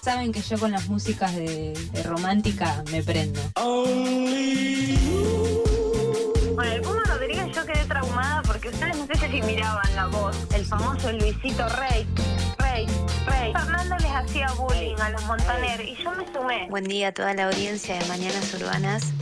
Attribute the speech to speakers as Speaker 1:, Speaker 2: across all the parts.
Speaker 1: Saben que yo con las músicas de, de romántica me prendo.
Speaker 2: Bueno, el Puma Rodríguez yo quedé traumada porque ustedes no sé si miraban la voz, el famoso Luisito Rey, Rey, Rey. Fernando les hacía bullying a los Montaner y yo me sumé.
Speaker 3: Buen día a toda la audiencia de Mañanas Urbanas.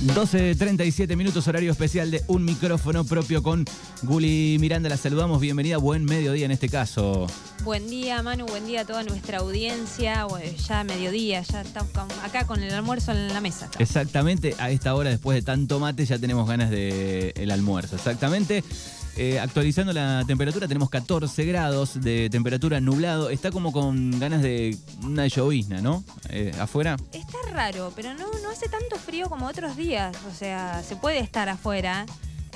Speaker 4: 12.37 minutos, horario especial de un micrófono propio con Guli Miranda. La saludamos, bienvenida, buen mediodía en este caso.
Speaker 1: Buen día, Manu, buen día a toda nuestra audiencia. Bueno, ya mediodía, ya estamos acá con el almuerzo en la mesa.
Speaker 4: Exactamente, a esta hora, después de tanto mate, ya tenemos ganas del el almuerzo. Exactamente. Eh, actualizando la temperatura, tenemos 14 grados de temperatura nublado. Está como con ganas de una llovizna, ¿no? Eh, afuera.
Speaker 1: Está raro, pero no, no hace tanto frío como otros días. O sea, se puede estar afuera.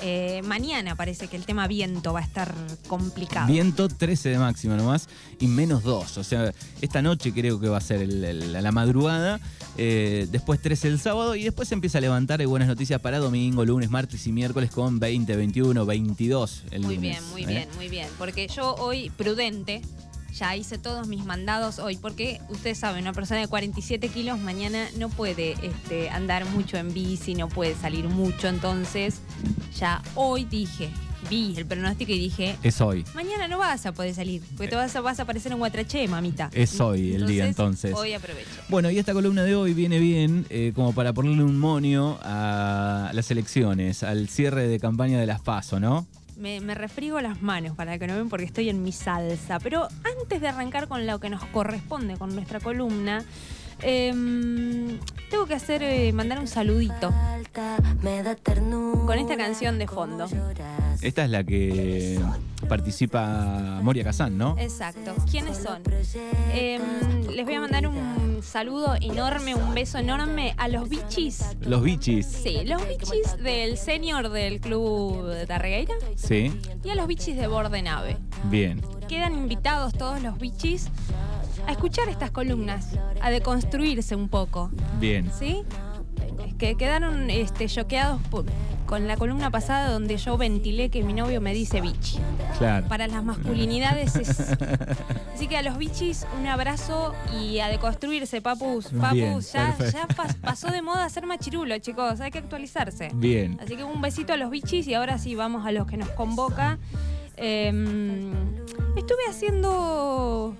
Speaker 1: Eh, mañana parece que el tema viento va a estar complicado.
Speaker 4: Viento 13 de máxima nomás y menos 2. O sea, esta noche creo que va a ser el- el- la madrugada. eh, después 13 el sábado y después se empieza a levantar. Hay buenas noticias para domingo, lunes, martes y miércoles con 20, 21, 22 el
Speaker 1: Muy
Speaker 4: lunes,
Speaker 1: bien, muy
Speaker 4: ¿eh?
Speaker 1: bien, muy bien. Porque yo hoy, prudente, ya hice todos mis mandados hoy. Porque ustedes saben, una persona de 47 kilos mañana no puede este, andar mucho en bici, no puede salir mucho. Entonces, ya hoy dije, vi el pronóstico y dije.
Speaker 4: Es hoy.
Speaker 1: Mañana no vas a poder salir, porque te vas a, vas a aparecer en Guatraché, mamita.
Speaker 4: Es hoy el día, entonces.
Speaker 1: Hoy aprovecho.
Speaker 4: Bueno, y esta columna de hoy viene bien eh, como para ponerle un monio a las elecciones, al cierre de campaña de las PASO, ¿no?
Speaker 1: Me, me refrigo las manos para que no ven porque estoy en mi salsa. Pero antes de arrancar con lo que nos corresponde con nuestra columna, em, tengo que hacer eh, mandar un saludito con esta canción de fondo.
Speaker 4: Esta es la que participa Moria Kazán, ¿no?
Speaker 1: Exacto. ¿Quiénes son? Em, les voy a mandar un saludo enorme, un beso enorme a los bichis.
Speaker 4: Los bichis.
Speaker 1: Sí, los bichis del senior del club de Tarregueira
Speaker 4: Sí,
Speaker 1: y a los bichis de Bordenave.
Speaker 4: bien.
Speaker 1: Quedan invitados todos los bichis a escuchar estas columnas, a deconstruirse un poco,
Speaker 4: Bien.
Speaker 1: ¿sí? Es que quedaron este, choqueados por- con la columna pasada donde yo ventilé que mi novio me dice bichi.
Speaker 4: Claro.
Speaker 1: Para las masculinidades es... Así que a los bichis un abrazo y a deconstruirse, papus. Papus,
Speaker 4: Bien,
Speaker 1: ya, ya pas- pasó de moda ser machirulo, chicos, hay que actualizarse.
Speaker 4: Bien.
Speaker 1: Así que un besito a los bichis y ahora sí vamos a los que nos convoca. Em, estuve haciendo.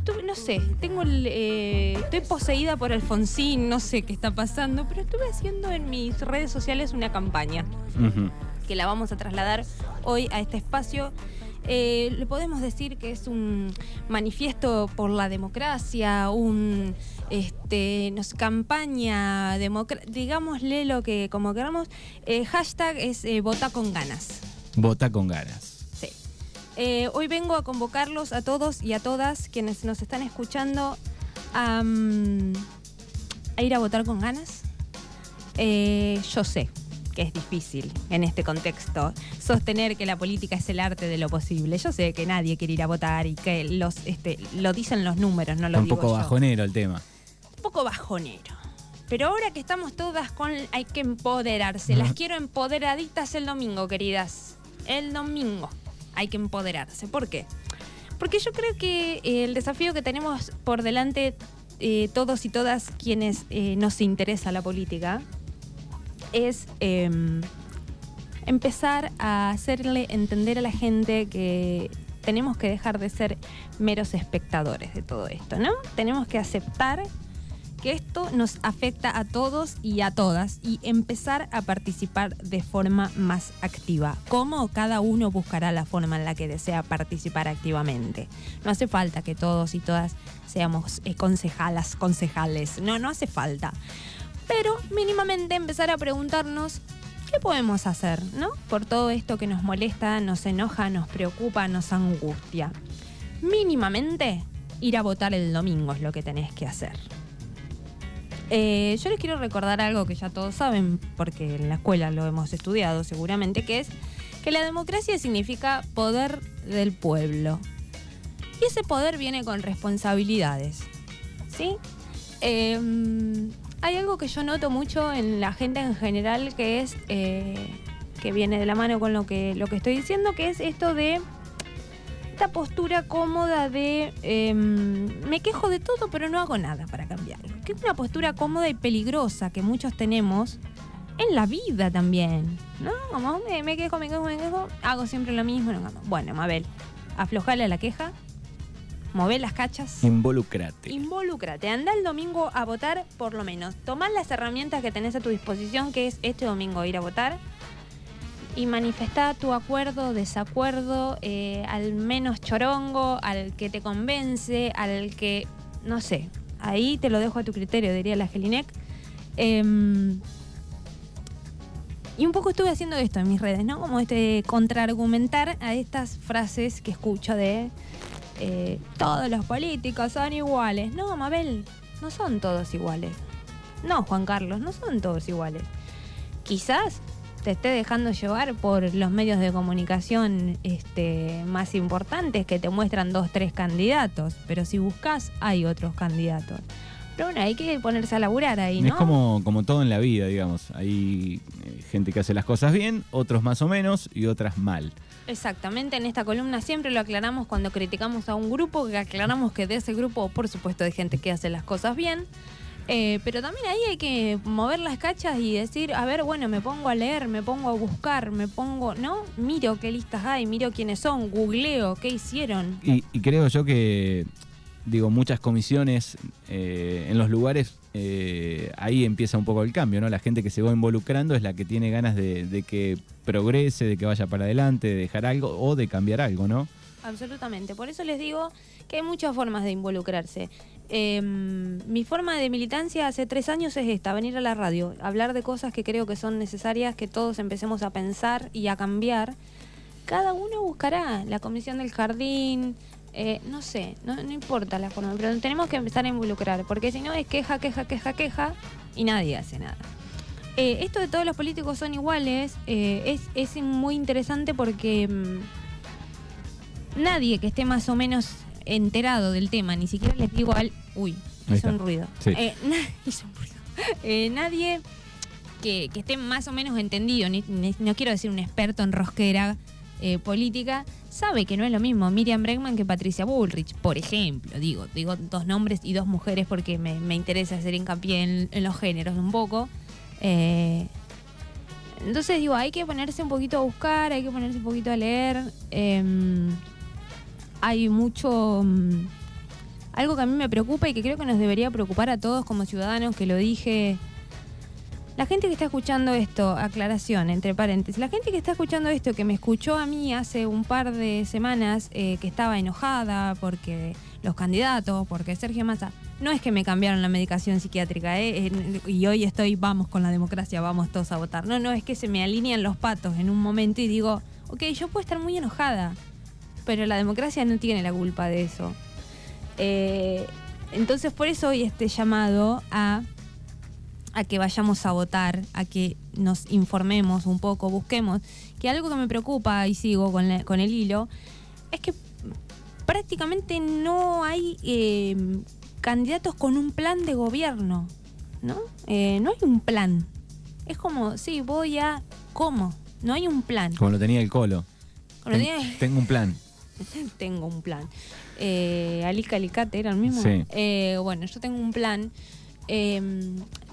Speaker 1: Estuve, no sé, tengo el, eh, estoy poseída por Alfonsín, no sé qué está pasando, pero estuve haciendo en mis redes sociales una campaña que la vamos a trasladar hoy a este espacio. Eh, le podemos decir que es un manifiesto por la democracia, un este, no sé, campaña digámosle lo que como queramos. Eh, hashtag es eh, vota con ganas.
Speaker 4: Vota con ganas.
Speaker 1: Eh, hoy vengo a convocarlos a todos y a todas quienes nos están escuchando a, mm, a ir a votar con ganas. Eh, yo sé que es difícil en este contexto sostener que la política es el arte de lo posible. Yo sé que nadie quiere ir a votar y que los, este, lo dicen los números, no lo
Speaker 4: un
Speaker 1: digo
Speaker 4: poco
Speaker 1: yo
Speaker 4: bajonero el tema.
Speaker 1: un poco bajonero. Pero ahora que estamos todas con hay que empoderarse. Las quiero empoderaditas el domingo, queridas. El domingo hay que empoderarse. ¿Por qué? Porque yo creo que eh, el desafío que tenemos por delante eh, todos y todas quienes eh, nos interesa la política es eh, empezar a hacerle entender a la gente que tenemos que dejar de ser meros espectadores de todo esto, ¿no? Tenemos que aceptar que esto nos afecta a todos y a todas y empezar a participar de forma más activa. ¿Cómo? Cada uno buscará la forma en la que desea participar activamente. No hace falta que todos y todas seamos eh, concejalas, concejales. No, no hace falta. Pero mínimamente empezar a preguntarnos qué podemos hacer, ¿no? Por todo esto que nos molesta, nos enoja, nos preocupa, nos angustia. Mínimamente ir a votar el domingo es lo que tenés que hacer. Eh, yo les quiero recordar algo que ya todos saben, porque en la escuela lo hemos estudiado seguramente, que es que la democracia significa poder del pueblo. Y ese poder viene con responsabilidades. ¿Sí? Eh, hay algo que yo noto mucho en la gente en general que es eh, que viene de la mano con lo que, lo que estoy diciendo, que es esto de esta postura cómoda de em, me quejo de todo, pero no hago nada para cambiarlo. Que es una postura cómoda y peligrosa que muchos tenemos en la vida también. ¿No? Como me, me quejo, me quejo, me quejo, hago siempre lo mismo. no cambio. Bueno, Mabel, aflojale a la queja, mover las cachas.
Speaker 4: Involucrate.
Speaker 1: Involúcrate, anda el domingo a votar por lo menos. Tomá las herramientas que tenés a tu disposición, que es este domingo ir a votar, y manifestá tu acuerdo, desacuerdo, eh, al menos chorongo, al que te convence, al que, no sé, ahí te lo dejo a tu criterio, diría la Gelinec. Em, y un poco estuve haciendo esto en mis redes, ¿no? Como este contraargumentar a estas frases que escucho de eh, todos los políticos son iguales. No, Mabel, no son todos iguales. No, Juan Carlos, no son todos iguales. Quizás te esté dejando llevar por los medios de comunicación este, más importantes que te muestran dos, tres candidatos, pero si buscas hay otros candidatos. Pero bueno, hay que ponerse a laburar ahí, ¿no?
Speaker 4: Es como, como todo en la vida, digamos. Hay eh, gente que hace las cosas bien, otros más o menos y otras mal.
Speaker 1: Exactamente, en esta columna siempre lo aclaramos cuando criticamos a un grupo, que aclaramos que de ese grupo, por supuesto, hay gente que hace las cosas bien. Eh, pero también ahí hay que mover las cachas y decir, a ver, bueno, me pongo a leer, me pongo a buscar, me pongo, ¿no? Miro qué listas hay, miro quiénes son, googleo, qué hicieron.
Speaker 4: Y, y creo yo que, digo, muchas comisiones eh, en los lugares, eh, ahí empieza un poco el cambio, ¿no? La gente que se va involucrando es la que tiene ganas de, de que progrese, de que vaya para adelante, de dejar algo o de cambiar algo, ¿no?
Speaker 1: Absolutamente. Por eso les digo que hay muchas formas de involucrarse. Eh, mi forma de militancia hace tres años es esta, venir a la radio, hablar de cosas que creo que son necesarias, que todos empecemos a pensar y a cambiar. Cada uno buscará la comisión del jardín, eh, no sé, no, no importa la forma, pero tenemos que empezar a involucrar, porque si no es queja, queja, queja, queja y nadie hace nada. Eh, esto de todos los políticos son iguales eh, es, es muy interesante porque mm, nadie que esté más o menos enterado del tema, ni siquiera les digo al... Uy, hizo
Speaker 4: está.
Speaker 1: un ruido.
Speaker 4: Sí.
Speaker 1: Eh, na- hizo un ruido. Eh, nadie que, que esté más o menos entendido, ni- ni- no quiero decir un experto en rosquera eh, política, sabe que no es lo mismo Miriam Bregman que Patricia Bullrich, por ejemplo. Digo, digo dos nombres y dos mujeres porque me, me interesa hacer hincapié en, en los géneros un poco. Eh, entonces digo, hay que ponerse un poquito a buscar, hay que ponerse un poquito a leer. Em, hay mucho... mm, algo que a mí me preocupa y que creo que nos debería preocupar a todos como ciudadanos, que lo dije. La gente que está escuchando esto, aclaración, entre paréntesis, la gente que está escuchando esto, que me escuchó a mí hace un par de semanas, eh, que estaba enojada porque los candidatos, porque Sergio Massa, no es que me cambiaron la medicación psiquiátrica, eh, en- y hoy estoy, vamos con la democracia, vamos todos a votar. No, no, es que se me alinean los patos en un momento y digo, ok, yo puedo estar muy enojada, pero la democracia no tiene la culpa de eso. Eh, entonces por eso hoy este llamado a, a que vayamos a votar, a que nos informemos un poco, busquemos, que algo que me preocupa y sigo con, la- con el hilo, es que prácticamente no hay eh, candidatos con un plan de gobierno, ¿no? Eh, no hay un plan. Es como, sí, voy a... ¿Cómo? No hay un plan.
Speaker 4: Como lo tenía el colo. Ten-
Speaker 1: tenía-
Speaker 4: Tengo un plan.
Speaker 1: tengo un plan. Eh, Alica Alicate era el mismo.
Speaker 4: Sí.
Speaker 1: Eh, bueno, yo tengo un plan. Eh,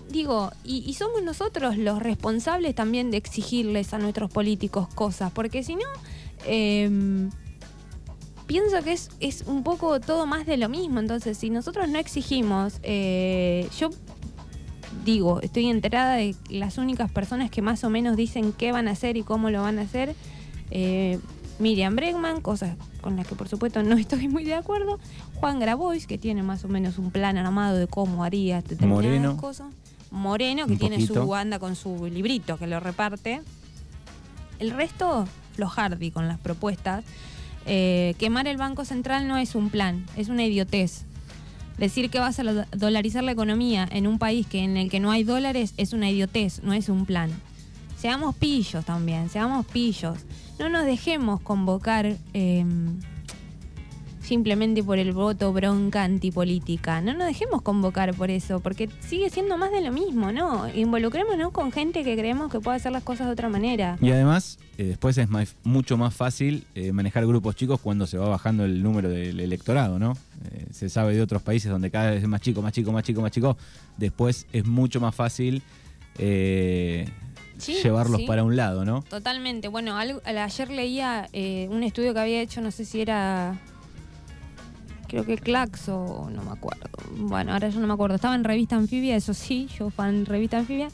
Speaker 1: digo, y, y somos nosotros los responsables también de exigirles a nuestros políticos cosas, porque si no, eh, pienso que es, es un poco todo más de lo mismo. Entonces, si nosotros no exigimos, eh, yo digo, estoy enterada de las únicas personas que más o menos dicen qué van a hacer y cómo lo van a hacer. Eh, Miriam Bregman, cosas con las que por supuesto no estoy muy de acuerdo. Juan Grabois, que tiene más o menos un plan armado de cómo haría determinadas
Speaker 4: Moreno.
Speaker 1: cosas. Moreno, que
Speaker 4: Un
Speaker 1: tiene
Speaker 4: poquito.
Speaker 1: su anda con su librito que lo reparte. El resto, flojardi con las propuestas. Eh, quemar el Banco Central no es un plan, es una idiotez. Decir que vas a dolarizar la economía en un país que en el que no hay dólares es una idiotez, no es un plan. Seamos pillos también, seamos pillos. No nos dejemos convocar. eh, simplemente por el voto bronca antipolítica. No nos dejemos convocar por eso, porque sigue siendo más de lo mismo, ¿no? Involucrémonos con gente que creemos que puede hacer las cosas de otra manera.
Speaker 4: Y además, eh, después es mucho más fácil eh, manejar grupos chicos cuando se va bajando el número del electorado, ¿no? Eh, se sabe de otros países donde cada vez es más chico, más chico, más chico, más chico. Después es mucho más fácil eh,
Speaker 1: Sí,
Speaker 4: llevarlos
Speaker 1: sí.
Speaker 4: para un lado, ¿no?
Speaker 1: Totalmente. Bueno, ayer leía eh, un estudio que había hecho, no sé si era. Creo que Claxo, no me acuerdo. Bueno, ahora yo no me acuerdo. Estaba en revista Anfibia, eso sí, yo fan revista Anfibia,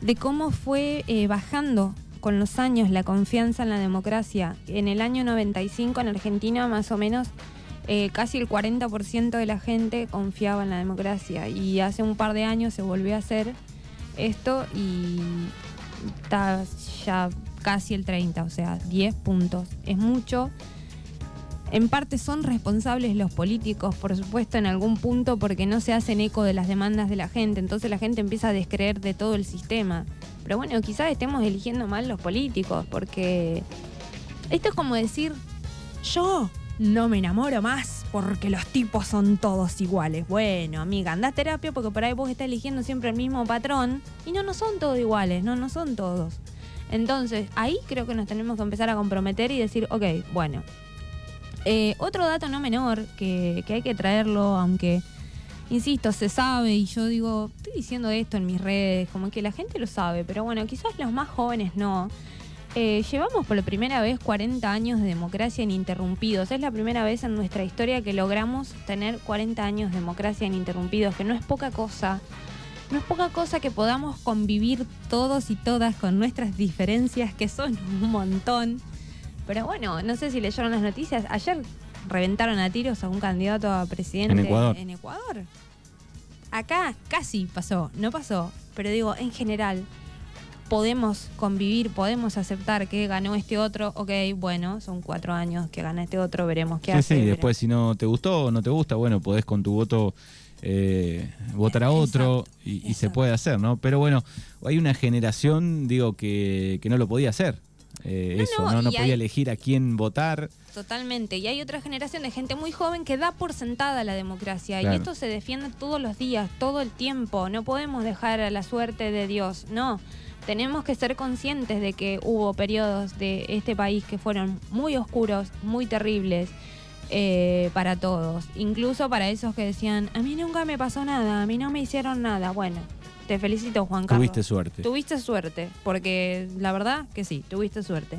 Speaker 1: de cómo fue eh, bajando con los años la confianza en la democracia. En el año 95 en Argentina, más o menos, eh, casi el 40% de la gente confiaba en la democracia. Y hace un par de años se volvió a hacer esto y está ya casi el 30, o sea, 10 puntos. Es mucho. En parte son responsables los políticos, por supuesto, en algún punto, porque no se hacen eco de las demandas de la gente. Entonces la gente empieza a descreer de todo el sistema. Pero bueno, quizás estemos eligiendo mal los políticos, porque esto es como decir, yo no me enamoro más porque los tipos son todos iguales. Bueno, amiga, anda terapia porque por ahí vos estás eligiendo siempre el mismo patrón y no, no son todos iguales, no, no son todos. Entonces, ahí creo que nos tenemos que empezar a comprometer y decir, ok, bueno. Eh, otro dato no menor que, que hay que traerlo, aunque, insisto, se sabe y yo digo, estoy diciendo esto en mis redes, como que la gente lo sabe, pero bueno, quizás los más jóvenes no. Eh, llevamos por la primera vez 40 años de democracia ininterrumpidos. Es la primera vez en nuestra historia que logramos tener 40 años de democracia ininterrumpidos, que no es poca cosa. No es poca cosa que podamos convivir todos y todas con nuestras diferencias, que son un montón. Pero bueno, no sé si leyeron las noticias. Ayer reventaron a tiros a un candidato a presidente
Speaker 4: En Ecuador.
Speaker 1: en Ecuador. Acá casi pasó, no pasó. Pero digo, en general, podemos convivir, podemos aceptar que ganó este otro. Ok, bueno, son cuatro años que gana este otro, veremos qué
Speaker 4: Sí,
Speaker 1: hace.
Speaker 4: sí, después si no te gustó o no te gusta, bueno, podés con tu voto eh, votar a otro
Speaker 1: Exacto,
Speaker 4: y, y se puede hacer, ¿no? Pero bueno, hay una generación, digo, que, que no lo podía hacer. eh,
Speaker 1: No,
Speaker 4: eso,
Speaker 1: no,
Speaker 4: no, no
Speaker 1: y
Speaker 4: podía
Speaker 1: hay-
Speaker 4: elegir a quién votar.
Speaker 1: Totalmente. Y hay otra generación de gente muy joven que da por sentada la democracia.
Speaker 4: Claro.
Speaker 1: Y esto se defiende todos los días, todo el tiempo. No podemos dejar a la suerte de Dios. No. Tenemos que ser conscientes de que hubo periodos de este país que fueron muy oscuros, muy terribles eh, para todos. Incluso para esos que decían, a mí nunca me pasó nada, a mí no me hicieron nada. Bueno, te felicito, Juan Carlos.
Speaker 4: Tuviste suerte.
Speaker 1: Tuviste suerte, porque la verdad que sí, tuviste suerte.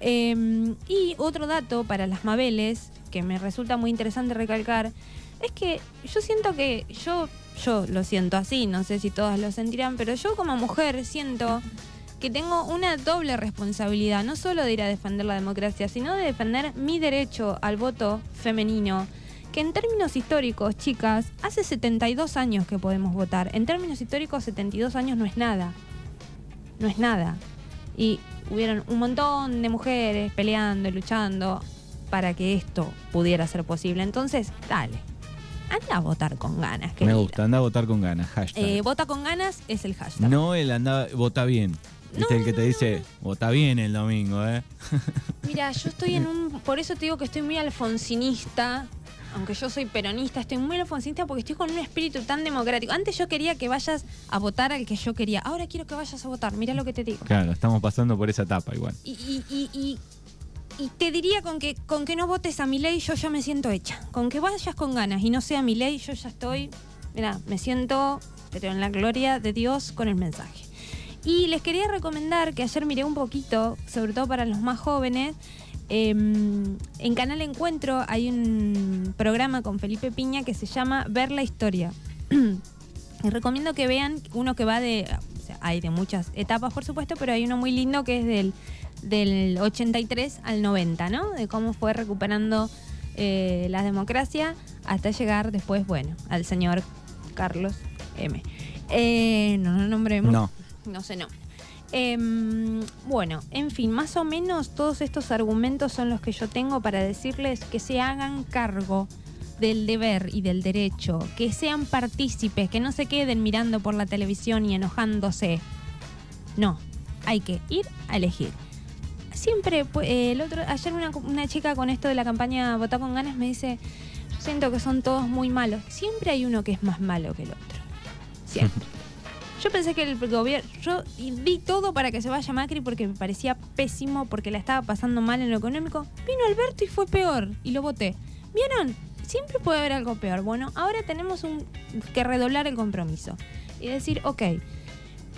Speaker 1: Eh, y otro dato para las Mabeles, que me resulta muy interesante recalcar, es que yo siento que yo, yo lo siento así, no sé si todas lo sentirán, pero yo como mujer siento que tengo una doble responsabilidad, no solo de ir a defender la democracia, sino de defender mi derecho al voto femenino, que en términos históricos, chicas, hace 72 años que podemos votar. En términos históricos, 72 años no es nada. No es nada. Y hubieron un montón de mujeres peleando y luchando para que esto pudiera ser posible. Entonces, dale. Anda a votar con ganas,
Speaker 4: Me
Speaker 1: querida.
Speaker 4: gusta, anda a votar con ganas, hashtag.
Speaker 1: Eh, vota con ganas es el hashtag.
Speaker 4: no el anda, vota bien. Viste
Speaker 1: No,
Speaker 4: el que te dice, vota bien el domingo, ¿eh?
Speaker 1: Mira, yo estoy en un. Por eso te digo que estoy muy alfonsinista. Aunque yo soy peronista, estoy muy alfonsinista porque estoy con un espíritu tan democrático. Antes yo quería que vayas a votar al que yo quería. Ahora quiero que vayas a votar. Mira lo que te digo.
Speaker 4: Claro, estamos pasando por esa etapa igual.
Speaker 1: Y, y- y- y- y te diría con que, con que no votes a mi ley, yo ya me siento hecha. Con que vayas con ganas y no sea mi ley, yo ya estoy. Mira, me siento, pero en la gloria de Dios con el mensaje. Y les quería recomendar que ayer miré un poquito, sobre todo para los más jóvenes. eh, en Canal Encuentro hay un programa con Felipe Piña que se llama Ver la Historia. Les recomiendo que vean uno que va de. Hay de muchas etapas, por supuesto, pero hay uno muy lindo que es del, del 83 al 90, ¿no? De cómo fue recuperando eh, la democracia hasta llegar después, bueno, al señor Carlos M. Eh, no lo nombremos.
Speaker 4: No.
Speaker 1: No sé, no. Em, bueno, en fin, más o menos todos estos argumentos son los que yo tengo para decirles que se hagan cargo del deber y del derecho, que sean partícipes, que no se queden mirando por la televisión y enojándose. No, hay que ir a elegir. siempre, eh, el otro, ayer una, una chica con esto de la campaña Votá con ganas me dice, siento que son todos muy malos. Siempre hay uno que es más malo que el otro. Siempre. Yo pensé que el gobierno, yo di todo para que se vaya Macri porque me parecía pésimo, porque la estaba pasando mal en lo económico. Vino Alberto y fue peor, y lo voté. ¿Vieron? Siempre puede haber algo peor. Bueno, ahora tenemos un, que redoblar el compromiso y decir, ok,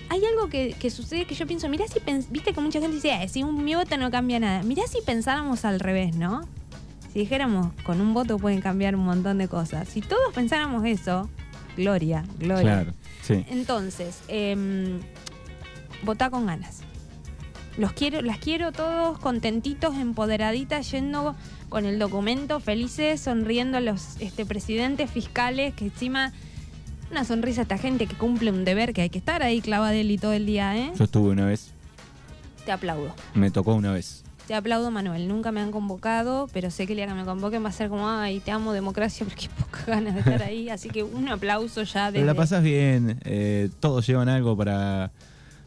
Speaker 1: hay algo que, que sucede que yo pienso, mirá si pens- viste que mucha gente dice, "Eh, si un, mi voto no cambia nada. Mirá si pensáramos al revés, ¿no? Si dijéramos, con un voto pueden cambiar un montón de cosas. Si todos pensáramos eso, gloria, gloria.
Speaker 4: Claro, sí.
Speaker 1: Entonces, votá con ganas. Los quiero, las quiero todos contentitos, empoderaditas, yendo con el documento, felices, sonriendo a los este, presidentes fiscales, que encima una sonrisa a esta gente que cumple un deber que hay que estar ahí clavadeli todo el día, ¿eh?
Speaker 4: Yo estuve una vez,
Speaker 1: Te aplaudo.
Speaker 4: me tocó una vez.
Speaker 1: Te aplaudo, Manuel. Nunca me han convocado, pero sé que el día que me convoquen va a ser como, ay, te amo democracia, porque hay pocas ganas de estar ahí. Así que un aplauso ya
Speaker 4: la
Speaker 1: desde-
Speaker 4: pasás bien, eh, todos llevan algo para,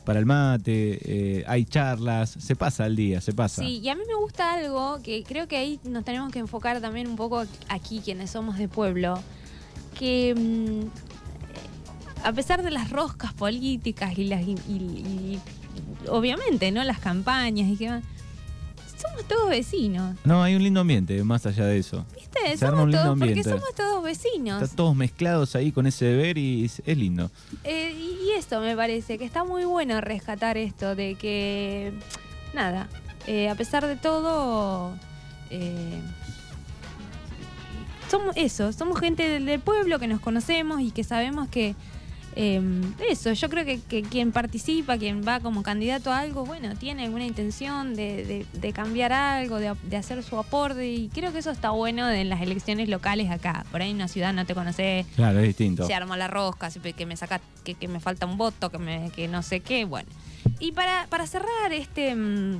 Speaker 4: para el mate, eh, hay charlas, se pasa el día, se pasa.
Speaker 1: Sí, y a mí me gusta algo que creo que ahí nos tenemos que enfocar también un poco aquí, quienes somos de pueblo, que mm, a pesar de las roscas políticas y las y, obviamente, ¿no? Las campañas y que somos todos vecinos.
Speaker 4: No, hay un lindo ambiente más allá de eso.
Speaker 1: ¿Viste?
Speaker 4: Se arma
Speaker 1: somos
Speaker 4: un lindo
Speaker 1: todos, porque
Speaker 4: ambiente.
Speaker 1: somos todos vecinos.
Speaker 4: Están todos mezclados ahí con ese deber y es, es lindo.
Speaker 1: Eh, y esto me parece que está muy bueno rescatar esto de que, nada, eh, a pesar de todo, eh, somos eso, somos gente del, del pueblo que nos conocemos y que sabemos que eh, eso, yo creo que, que quien participa, quien va como candidato a algo, bueno, tiene alguna intención de, de- de cambiar algo, de, de hacer su aporte y creo que eso está bueno en las elecciones locales acá. Por ahí en una ciudad no te conoces,
Speaker 4: Claro, es distinto.
Speaker 1: se arma la rosca, que me saca, que, que me falta un voto, que me, que no sé qué, bueno. Y para, para cerrar este, mm,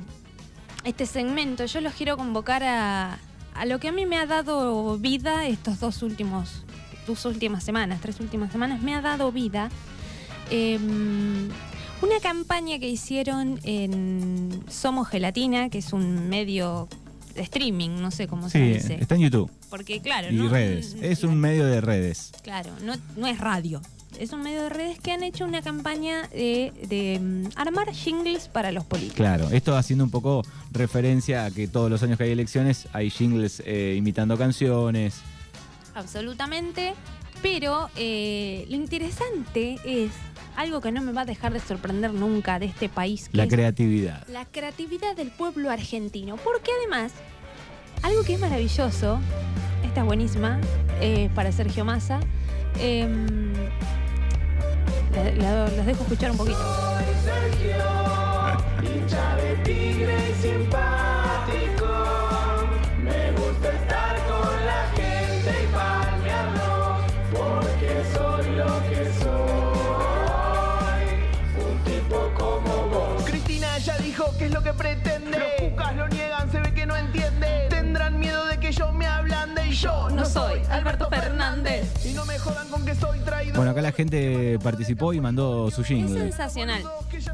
Speaker 1: este segmento, yo los quiero convocar a, a lo que a mí me ha dado vida estos dos últimos, dos últimas semanas, tres últimas semanas, me ha dado vida. eh, una campaña que hicieron en Somos Gelatina, que es un medio de streaming, no sé cómo se dice.
Speaker 4: está en YouTube
Speaker 1: Porque claro,
Speaker 4: y
Speaker 1: no-
Speaker 4: redes. Es un medio de redes.
Speaker 1: Claro, no, no es radio. Es un medio de redes que han hecho una campaña de, de, mm, armar jingles para los políticos.
Speaker 4: Claro, esto haciendo un poco referencia a que todos los años que hay elecciones hay jingles eh, imitando canciones.
Speaker 1: Absolutamente. Pero eh, lo interesante es algo que no me va a dejar de sorprender nunca de este país, que
Speaker 4: La
Speaker 1: es
Speaker 4: creatividad.
Speaker 1: la creatividad del pueblo argentino. Porque además, algo que es maravilloso, esta es buenísima, eh, para Sergio Massa, la- la- las dejo escuchar un poquito.
Speaker 5: Cristina qué es lo que pretende. Los cucas lo niegan, se ve que no entiende. Tendrán miedo de que yo me ablande y yo
Speaker 1: No soy Alberto Fernández.
Speaker 5: Y no me jodan con que soy traidor.
Speaker 4: Bueno, acá la gente participó y mandó su
Speaker 1: Es
Speaker 4: jingle.
Speaker 1: sensacional.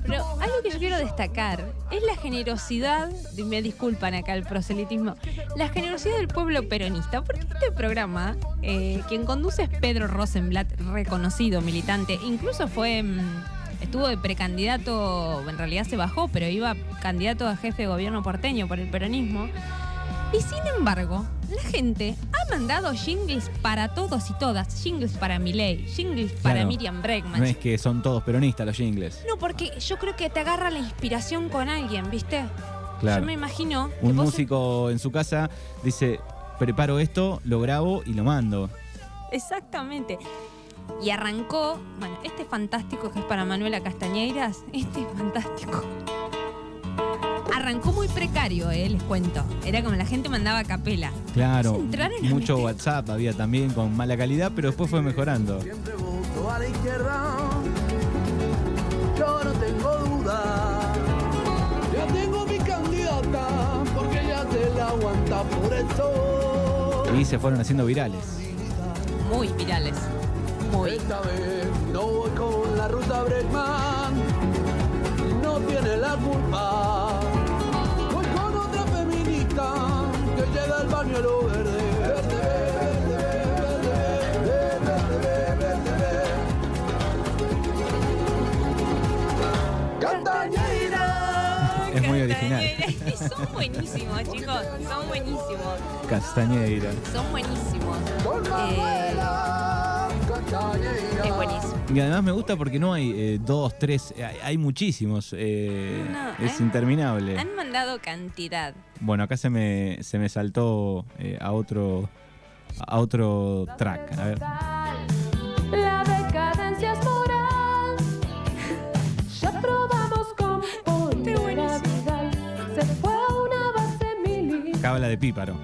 Speaker 1: Pero algo que yo quiero destacar es la generosidad, me disculpan acá el proselitismo, la generosidad del pueblo peronista. Porque este programa, eh, quien conduce es Pedro Rosenblatt, reconocido militante, incluso fue, mm, estuvo de precandidato, en realidad se bajó, pero iba candidato a jefe de gobierno porteño por el peronismo. Y sin embargo, la gente ha mandado jingles para todos y todas. Jingles para Milei, jingles para
Speaker 4: Claro.
Speaker 1: Miriam Bregman,
Speaker 4: No es que son todos peronistas los jingles.
Speaker 1: no, porque yo creo que te agarra la inspiración con alguien, ¿viste?
Speaker 4: Claro.
Speaker 1: Yo me imagino.
Speaker 4: Un músico en su casa dice, preparo esto, lo grabo y lo mando.
Speaker 1: Exactamente. Y arrancó, bueno, este fantástico que es para Manuela Castañeiras, este es fantástico. Arrancó muy precario, eh, les cuento. Era como la gente mandaba a capela.
Speaker 4: Claro, mucho. WhatsApp había también con mala calidad, pero después fue mejorando.
Speaker 5: Siempre voto a la izquierda. Yo no tengo duda. Ya tengo mi candidata. Porque ella se la aguanta por eso.
Speaker 4: Y se fueron haciendo virales.
Speaker 1: Muy virales. Muy.
Speaker 5: Esta vez no voy con la ruta Bregman. No tiene la culpa. Voy chiquita que llega al bañuelo verde. Verde, verde, verde, verde, verde, verde. Castañeira.
Speaker 4: Es muy original.
Speaker 1: Son buenísimos, chicos. Son buenísimos.
Speaker 4: Castañeira.
Speaker 1: Son buenísimos.
Speaker 5: Con
Speaker 1: Eh. Es buenísimo.
Speaker 4: Y además me gusta porque no hay eh, dos, tres, hay, hay muchísimos. eh,
Speaker 1: No,
Speaker 4: es
Speaker 1: han-
Speaker 4: interminable.
Speaker 1: Han mandado cantidad.
Speaker 4: Bueno, acá se me, se me saltó eh, a otro a otro track. A ver.
Speaker 6: La decadencia es moral. Ya probamos con Polera Vidal. Se fue a una base militar.
Speaker 4: Acá habla de píparo.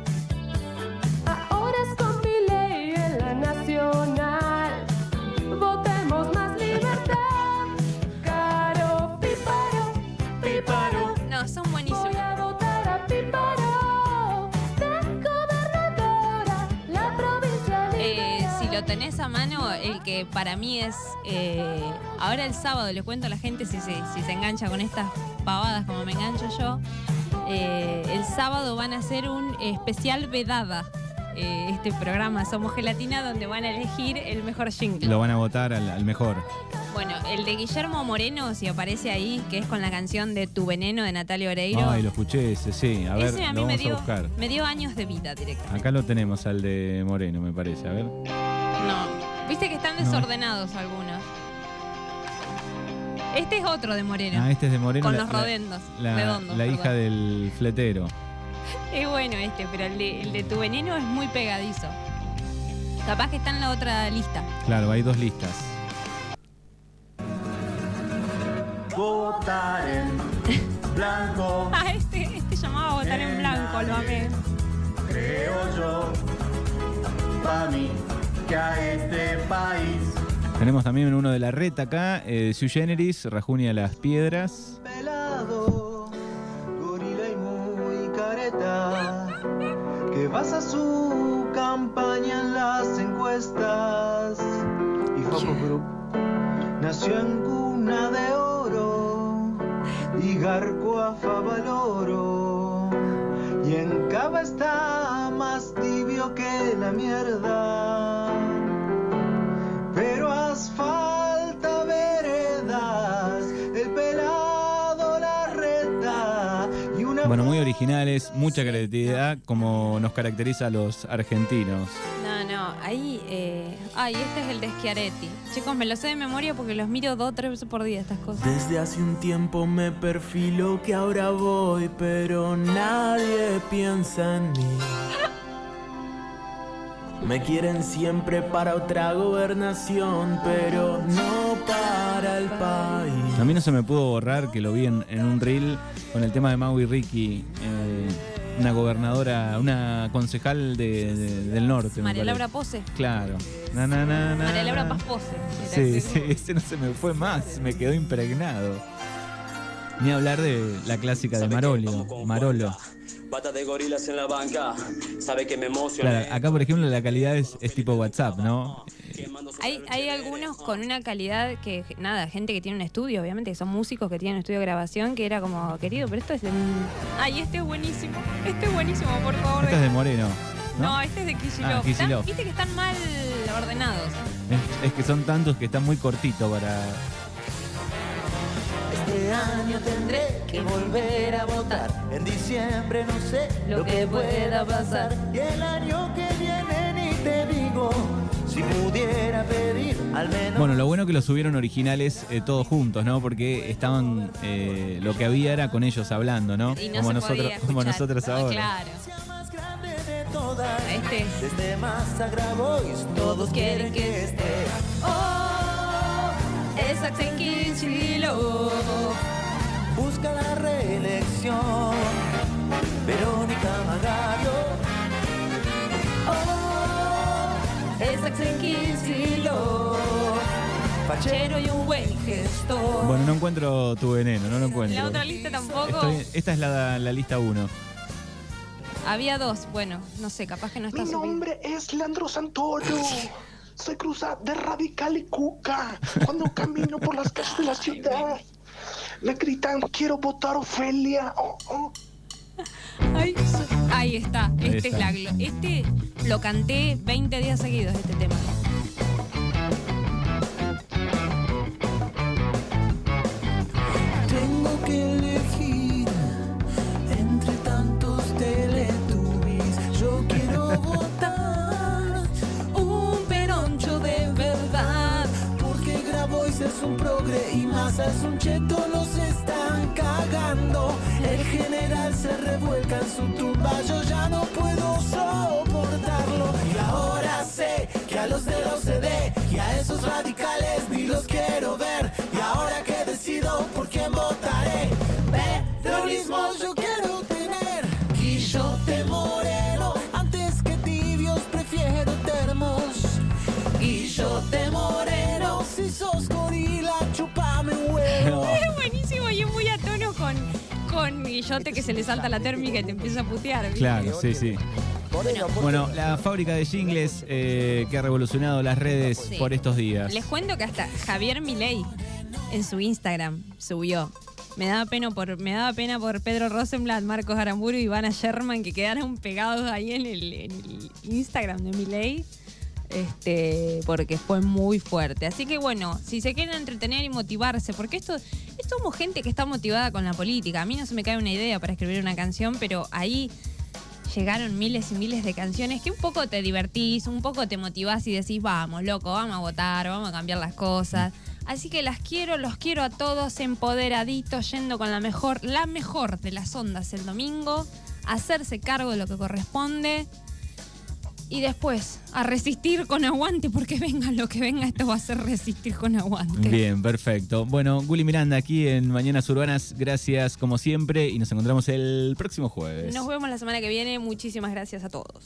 Speaker 1: Mano, el que para mí es. eh, ahora el sábado les cuento a la gente si se, si se engancha con estas pavadas como me engancho yo. eh, el sábado van a hacer un especial vedada. eh, este programa Somos Gelatina, donde van a elegir el mejor jingle.
Speaker 4: Lo van a votar al, al mejor.
Speaker 1: Bueno, el de Guillermo Moreno, si aparece ahí, que es con la canción de Tu Veneno de Natalia Oreiro.
Speaker 4: Ay, lo escuché ese, sí. A ver,
Speaker 1: ese a mí
Speaker 4: lo
Speaker 1: me
Speaker 4: vamos a
Speaker 1: dio,
Speaker 4: buscar.
Speaker 1: me dio años de vida directamente.
Speaker 4: Acá lo tenemos al de Moreno, me parece. A ver.
Speaker 1: No. Viste que están
Speaker 4: No.
Speaker 1: desordenados algunos. Este es otro de Moreno.
Speaker 4: Ah, este es de Moreno.
Speaker 1: con
Speaker 4: la-
Speaker 1: los rodendos.
Speaker 4: La,
Speaker 1: redondos.
Speaker 4: la
Speaker 1: perdón.
Speaker 4: hija del fletero.
Speaker 1: Es bueno este, pero el de, el de tu veneno es muy pegadizo. Capaz que está en la otra lista.
Speaker 4: Claro, hay dos listas.
Speaker 7: Votar en blanco,
Speaker 1: Ah, este, este llamaba a votar en blanco, lo amé.
Speaker 7: creo yo, para mí, que a este país
Speaker 4: Tenemos también uno de la reta acá, eh, Sui Generis, Rajunia Las Piedras.
Speaker 8: pelado, gorila y muy careta, que basa su campaña en las encuestas. Y Focus Group nació en cuna de oro y Garco a Favaloro. Y en Cava está más tibio que la mierda.
Speaker 4: Bueno, muy originales, mucha creatividad, como nos caracteriza a los argentinos.
Speaker 1: No, no, ahí. Eh... Ay, este es el de Schiaretti. Chicos, me lo sé de memoria porque los miro dos o tres veces por día estas cosas.
Speaker 9: Desde hace un tiempo me perfilo que ahora voy, pero nadie piensa en mí. Me quieren siempre para otra gobernación, pero no para el país.
Speaker 4: A mí no se me pudo borrar que lo vi en, en un reel con el tema de Mau y Ricky, eh, una gobernadora, una concejal de- de- del norte.
Speaker 1: María. Laura Pose.
Speaker 4: Claro. Na, na, na, na.
Speaker 1: María Laura Paz Pose.
Speaker 4: Sí,
Speaker 1: ese.
Speaker 4: sí, ese no se me fue más, me quedó impregnado. Ni hablar de la clásica de Marolio, Marolo.
Speaker 10: Bata de gorilas en la banca, sabe que me emociona.
Speaker 4: Claro, acá por ejemplo la calidad es, es tipo WhatsApp, ¿no?
Speaker 1: Hay, hay algunos con una calidad que, nada, gente que tiene un estudio, obviamente, que son músicos que tienen un estudio de grabación, que era como, querido, pero esto es en... Ay, este es buenísimo, este es buenísimo, por favor.
Speaker 4: Esta es de Moreno,
Speaker 1: No,
Speaker 4: ¿no?
Speaker 1: este es de Kicillof.
Speaker 4: Ah, Kicillof.
Speaker 1: Viste que están mal ordenados.
Speaker 4: Es, es que son tantos que están muy cortitos para...
Speaker 8: Este año tendré que volver a votar. En diciembre no sé lo que pueda pasar. Y el año que viene ni te digo. Si pudiera pedir al menos.
Speaker 4: Bueno, lo bueno que los subieron originales eh, todos juntos, ¿no? Porque estaban, eh, lo que había era con ellos hablando, ¿no?
Speaker 1: Y no
Speaker 4: como
Speaker 1: se
Speaker 4: nosotros,
Speaker 1: podía
Speaker 4: como nosotros
Speaker 1: Ah,
Speaker 4: ahora.
Speaker 1: Claro. Este es.
Speaker 8: Desde más Grabois, todos quieren que esté.
Speaker 1: Oh, esa Kicillof.
Speaker 8: Busca la reelección. Verónica Magario.
Speaker 1: Oh, esa Kicillof. Fachero y un buen gestor.
Speaker 4: Bueno, no encuentro tu veneno, no lo encuentro.
Speaker 1: La otra lista tampoco.
Speaker 4: Estoy- esta es la, la lista 1.
Speaker 1: Había dos, bueno, no sé, capaz que no está
Speaker 5: Mi
Speaker 1: subido.
Speaker 5: nombre es Leandro Santoro. Soy cruza de Radical y Cuca. Cuando camino por las calles de la ciudad, me gritan, quiero votar Ofelia. Oh, oh.
Speaker 1: Ay, so- Ahí está.
Speaker 4: Ahí
Speaker 1: Este
Speaker 4: está.
Speaker 1: es la glo- Este lo canté 20 días seguidos, este tema.
Speaker 9: Es un progre y Massa es un cheto, los están cagando. El general se revuelca en su tumba, yo ya no puedo soportarlo. Y ahora sé que a los de la OCDE y a esos radicales ni los quiero ver. Y ahora que decido por quién votaré,
Speaker 1: Guillote que se le salta la térmica y te empieza a putear. ¿viste?
Speaker 4: Claro, sí, sí. Bueno, la fábrica de jingles eh, que ha revolucionado las redes
Speaker 1: Sí.
Speaker 4: por estos días.
Speaker 1: Les cuento que hasta Javier Milei en su Instagram subió. Me daba pena por, me daba pena por Pedro Rosenblatt, Marcos Aramburu y Ivana Sherman que quedaron pegados ahí en el, en el Instagram de Milei. Este, porque fue muy fuerte. Así que bueno, si se quieren entretener y motivarse, porque esto, esto somos gente que está motivada con la política. A mí no se me cae una idea para escribir una canción, pero ahí llegaron miles y miles de canciones que un poco te divertís, un poco te motivás y decís, vamos, loco, vamos a votar, vamos a cambiar las cosas. Así que las quiero, los quiero a todos empoderaditos, yendo con la mejor, la mejor de las ondas el domingo, hacerse cargo de lo que corresponde y después a resistir con aguante, porque venga lo que venga, esto va a ser resistir con aguante.
Speaker 4: Bien, perfecto. Bueno, Guli Miranda aquí en Mañanas Urbanas, gracias como siempre y nos encontramos el próximo jueves.
Speaker 1: Nos vemos la semana que viene, muchísimas gracias a todos.